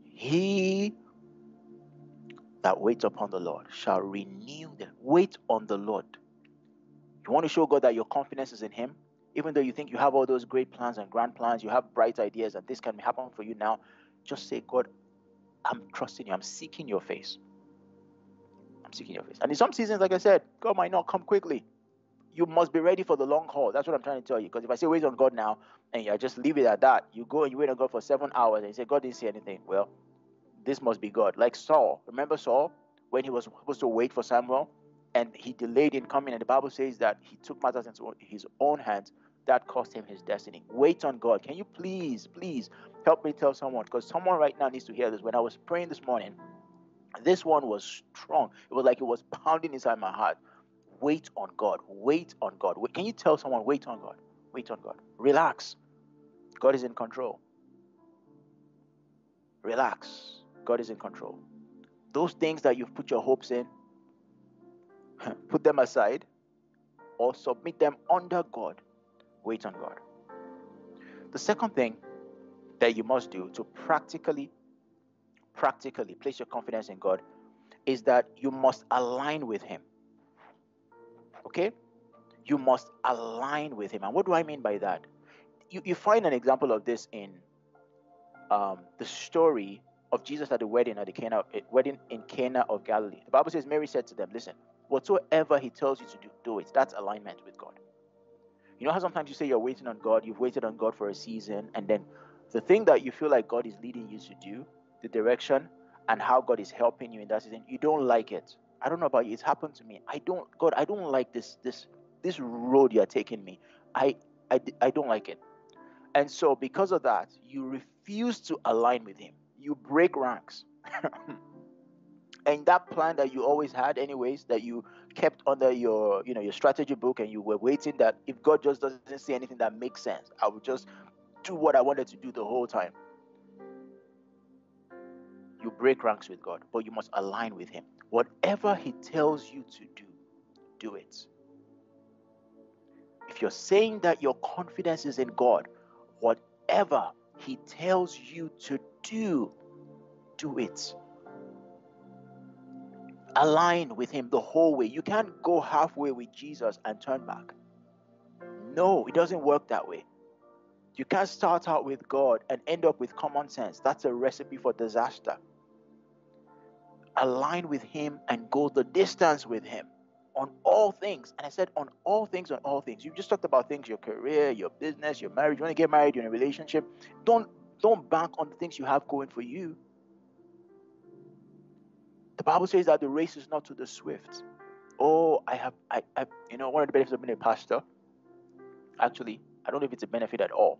He that waits upon the Lord shall renew them. Wait on the Lord. You want to show God that your confidence is in Him? Even though you think you have all those great plans and grand plans, you have bright ideas, and this can happen for you now, just say, God, I'm trusting you. I'm seeking your face. I'm seeking your face. And in some seasons, like I said, God might not come quickly. You must be ready for the long haul. That's what I'm trying to tell you. Because if I say wait on God now, and I just leave it at that, you go and you wait on God for seven hours, and you say God didn't see anything. Well, this must be God. Like Saul. Remember Saul when he was supposed to wait for Samuel? and he delayed in coming. And the Bible says that he took matters into his own hands. That cost him his destiny. Wait on God. Can you please, please help me tell someone? Because someone right now needs to hear this. When I was praying this morning, this one was strong. It was like it was pounding inside my heart. Wait on God. Wait on God. Wait. Can you tell someone, wait on God? Wait on God. Relax. God is in control. Relax. God is in control. Those things that you've put your hopes in, put them aside or submit them under God. Wait on God. The second thing that you must do to practically practically place your confidence in God is that you must align with him. Okay? You must align with him. And what do I mean by that? You, you find an example of this in um, the story of Jesus at the wedding at the Cana, wedding in Cana of Galilee. The Bible says Mary said to them, "Listen, Whatsoever He tells you to do, do it. That's alignment with God. You know how sometimes you say you're waiting on God, you've waited on God for a season, and then the thing that you feel like God is leading you to do, the direction and how God is helping you in that season, you don't like it. I don't know about you. It's happened to me. I don't, God, I don't like this, this, this road you're taking me. I, I, I don't like it. And so, because of that, you refuse to align with Him. You break ranks. and that plan that you always had anyways that you kept under your you know your strategy book and you were waiting that if god just doesn't see anything that makes sense i will just do what i wanted to do the whole time. You break ranks with god but you must align with him. Whatever he tells you to do do it. If you're saying that your confidence is in god whatever he tells you to do do it align with Him the whole way. You can't go halfway with Jesus and turn back. No, it doesn't work that way. You can't start out with God and end up with common sense. That's a recipe for disaster. align with Him and go the distance with Him on all things. And I said, on all things, on all things. You just talked about things, your career, your business, your marriage. You want to get married, you're in a relationship. Don't don't bank on the things you have going for you. The Bible says that the race is not to the swift. Oh, I have, I, I you know, one of the benefits of being a pastor, actually, I don't know if it's a benefit at all,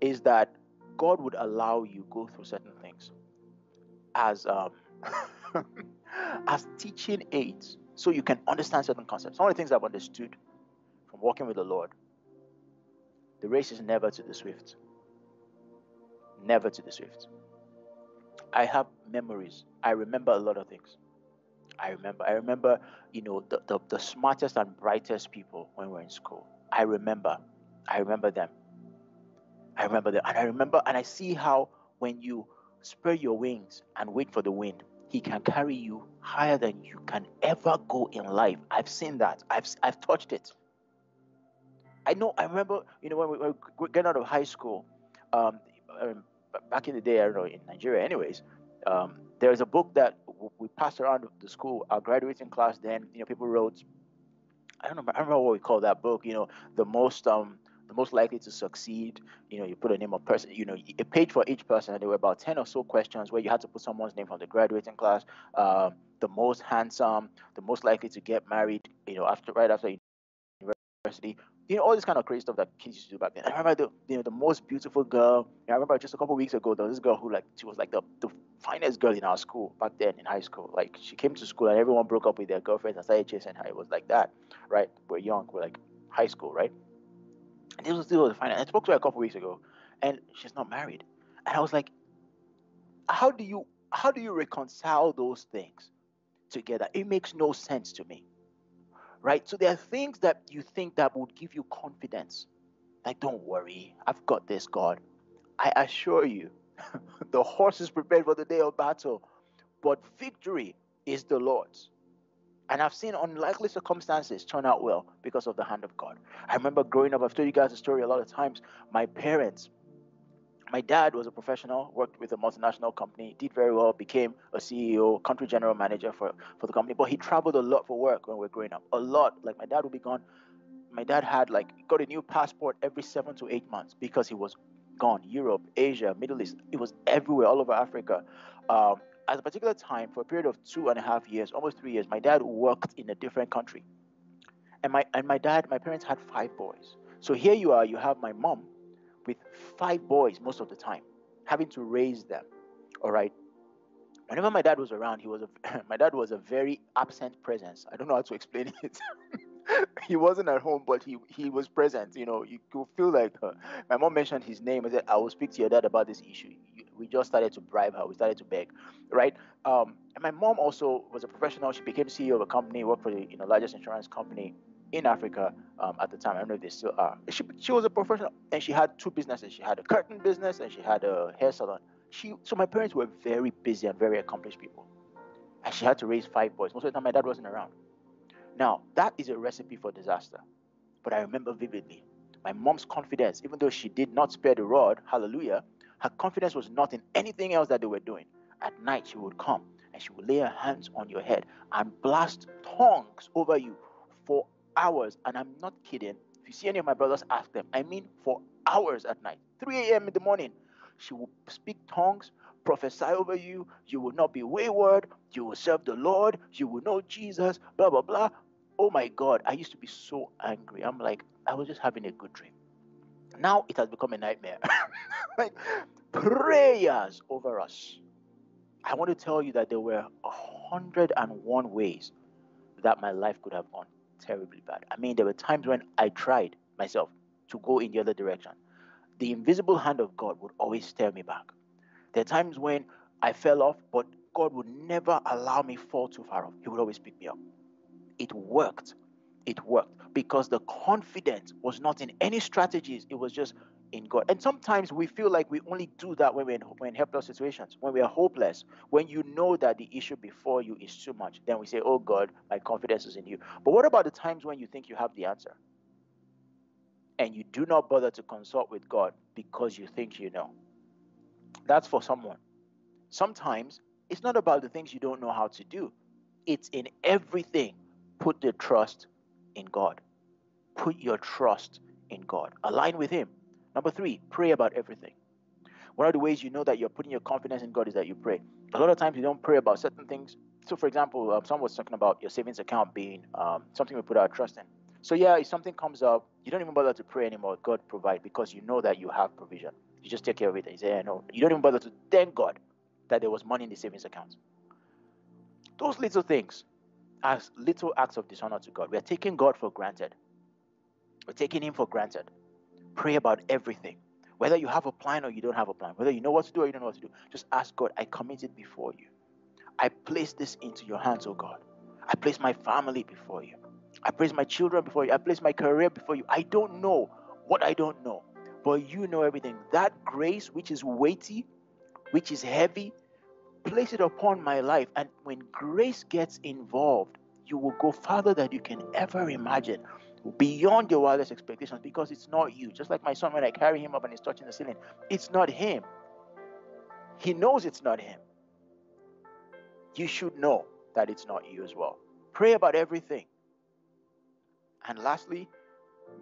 is that God would allow you go through certain things as um, as teaching aids so you can understand certain concepts. One of the things I've understood from walking with the Lord, the race is never to the swift. Never to the swift. I have memories. I remember a lot of things. I remember. I remember, you know, the, the, the smartest and brightest people when we were in school. I remember. I remember them. I remember them. And I remember, and I see how when you spread your wings and wait for the wind, he can carry you higher than you can ever go in life. I've seen that. I've I've touched it. I know. I remember. You know, when we were getting out of high school, um, um, back in the day, I don't know in Nigeria. Anyways, um, was a book that we passed around the school. Our graduating class. Then you know, people wrote. I don't know. I don't remember what we call that book. You know, the most um the most likely to succeed. You know, you put a name of person, you know, a page for each person, and there were about 10 or so questions where you had to put someone's name from the graduating class, uh, the most handsome, the most likely to get married, you know, after right after university. You know, all this kind of crazy stuff that kids used to do back then. I remember the you know the most beautiful girl. I remember just a couple weeks ago there was this girl who like she was like the, the finest girl in our school back then in high school. Like she came to school and everyone broke up with their girlfriends and started chasing her. It was like that, right? We're young, we're like high school, right? And this was still the final. I spoke to her a couple weeks ago, and she's not married. And I was like, how do you how do you reconcile those things together? It makes no sense to me. Right? So there are things that you think that would give you confidence. Like, don't worry, I've got this, God. I assure you, the horse is prepared for the day of battle, but victory is the Lord's. And I've seen unlikely circumstances turn out well because of the hand of God. I remember growing up, I've told you guys the story a lot of times. My parents, my dad was a professional, worked with a multinational company, did very well, became a CEO, country general manager for, for the company. But he traveled a lot for work when we were growing up. A lot. Like my dad would be gone. My dad had like got a new passport every seven to eight months because he was gone. Europe, Asia, Middle East. It was everywhere, all over Africa. Um, at a particular time, for a period of two and a half years, almost three years, my dad worked in a different country. And my and my dad, my parents had five boys. So here you are, you have my mom with five boys most of the time, having to raise them. All right. Whenever my dad was around, he was a my dad was a very absent presence. I don't know how to explain it. he wasn't at home, but he he was present. You know, you could feel like uh, my mom mentioned his name. I said, "I will speak to your dad about this issue." We just started to bribe her. We started to beg, right? Um, and my mom also was a professional. She became CEO of a company, worked for the you know largest insurance company in Africa um, at the time. I don't know if they still are. She she was a professional, and she had two businesses. She had a curtain business, and she had a hair salon. She so my parents were very busy and very accomplished people, and she had to raise five boys. Most of the time, my dad wasn't around. Now, that is a recipe for disaster. But I remember vividly my mom's confidence, even though she did not spare the rod, hallelujah, her confidence was not in anything else that they were doing. At night, she would come and she would lay her hands on your head and blast tongues over you for hours. And I'm not kidding. If you see any of my brothers, ask them. I mean, for hours at night, 3 a.m. in the morning. She will speak tongues, prophesy over you. You will not be wayward. You will serve the Lord. You will know Jesus, blah, blah, blah oh my God, I used to be so angry. I'm like, I was just having a good dream. Now it has become a nightmare. like prayers over us. I want to tell you that there were hundred and one ways that my life could have gone terribly bad. I mean, there were times when I tried myself to go in the other direction. The invisible hand of God would always steer me back. There are times when I fell off, but God would never allow me fall too far off. He would always pick me up it worked. It worked because the confidence was not in any strategies, it was just in God. And sometimes we feel like we only do that when we're in, in helpless situations, when we are hopeless, when you know that the issue before you is too much. Then we say, Oh God, my confidence is in you. But what about the times when you think you have the answer? And you do not bother to consult with God because you think you know. That's for someone. Sometimes It's not about the things you don't know how to do. It's in everything. Put the trust in God. Put your trust in God. Align with Him. Number three, pray about everything. One of the ways you know that you're putting your confidence in God is that you pray. A lot of times you don't pray about certain things. So, for example, um, someone was talking about your savings account being um, something we put our trust in. So, yeah, if something comes up, you don't even bother to pray anymore. God provide because you know that you have provision. You just take care of it you say, yeah, no. You don't even bother to thank God that there was money in the savings account. Those little things as little acts of dishonor to God. We're taking God for granted. We're taking Him for granted. Pray about everything. Whether you have a plan or you don't have a plan, whether you know what to do or you don't know what to do, just ask God, I commit it before you. I place this into your hands, oh God. I place my family before you. I place my children before you. I place my career before you. I don't know what I don't know, but you know everything. That grace, which is weighty, which is heavy, place it upon my life. And when grace gets involved, you will go farther than you can ever imagine, beyond your wildest expectations, because it's not you. Just like my son, when I carry him up and he's touching the ceiling, it's not him. He knows it's not him. You should know that it's not you as well. Pray about everything. And lastly,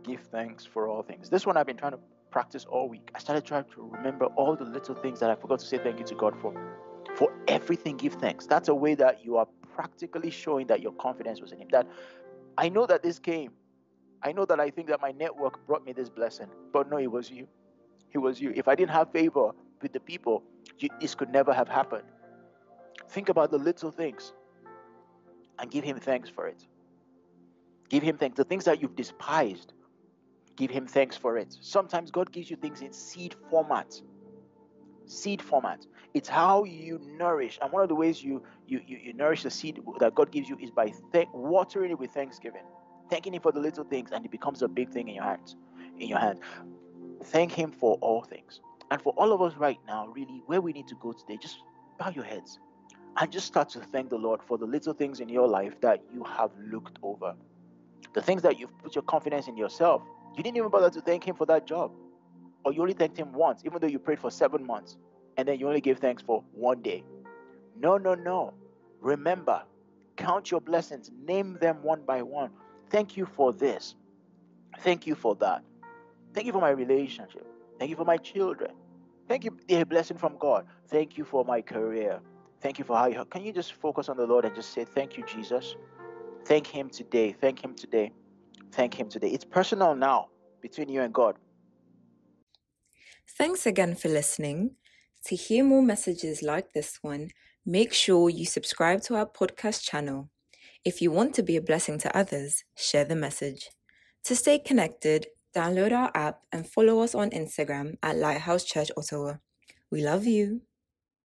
give thanks for all things. This one I've been trying to practice all week. I started trying to remember all the little things that I forgot to say thank you to God for. For everything, give thanks. That's a way that you are practically showing that your confidence was in Him. That I know that this came. I know that I think that my network brought me this blessing, but no, it was you. It was you. If I didn't have favor with the people, you, this could never have happened. Think about the little things and give Him thanks for it. Give Him thanks. The things that you've despised, give Him thanks for it. Sometimes God gives you things in seed format. Seed format. It's how you nourish, and one of the ways you you you, you nourish the seed that God gives you is by th- watering it with thanksgiving, thanking Him for the little things, and it becomes a big thing in your hands. In your hand, thank Him for all things, and for all of us right now, really, where we need to go today, just bow your heads and just start to thank the Lord for the little things in your life that you have looked over. The things that you've put your confidence in yourself. You didn't even bother to thank Him for that job. Or you only thanked Him once, even though you prayed for seven months, and then you only gave thanks for one day. No, no, no. Remember, count your blessings, name them one by one. Thank you for this. Thank you for that. Thank you for my relationship. Thank you for my children. Thank you, a blessing from God. Thank you for my career. Thank you for how you can you just focus on the Lord and just say, Thank you, Jesus. Thank Him today. Thank Him today. Thank Him today. It's personal now between you and God. Thanks again for listening. To hear more messages like this one, make sure you subscribe to our podcast channel. If you want to be a blessing to others, share the message. To stay connected, download our app and follow us on Instagram at Lighthouse Church Ottawa. We love you.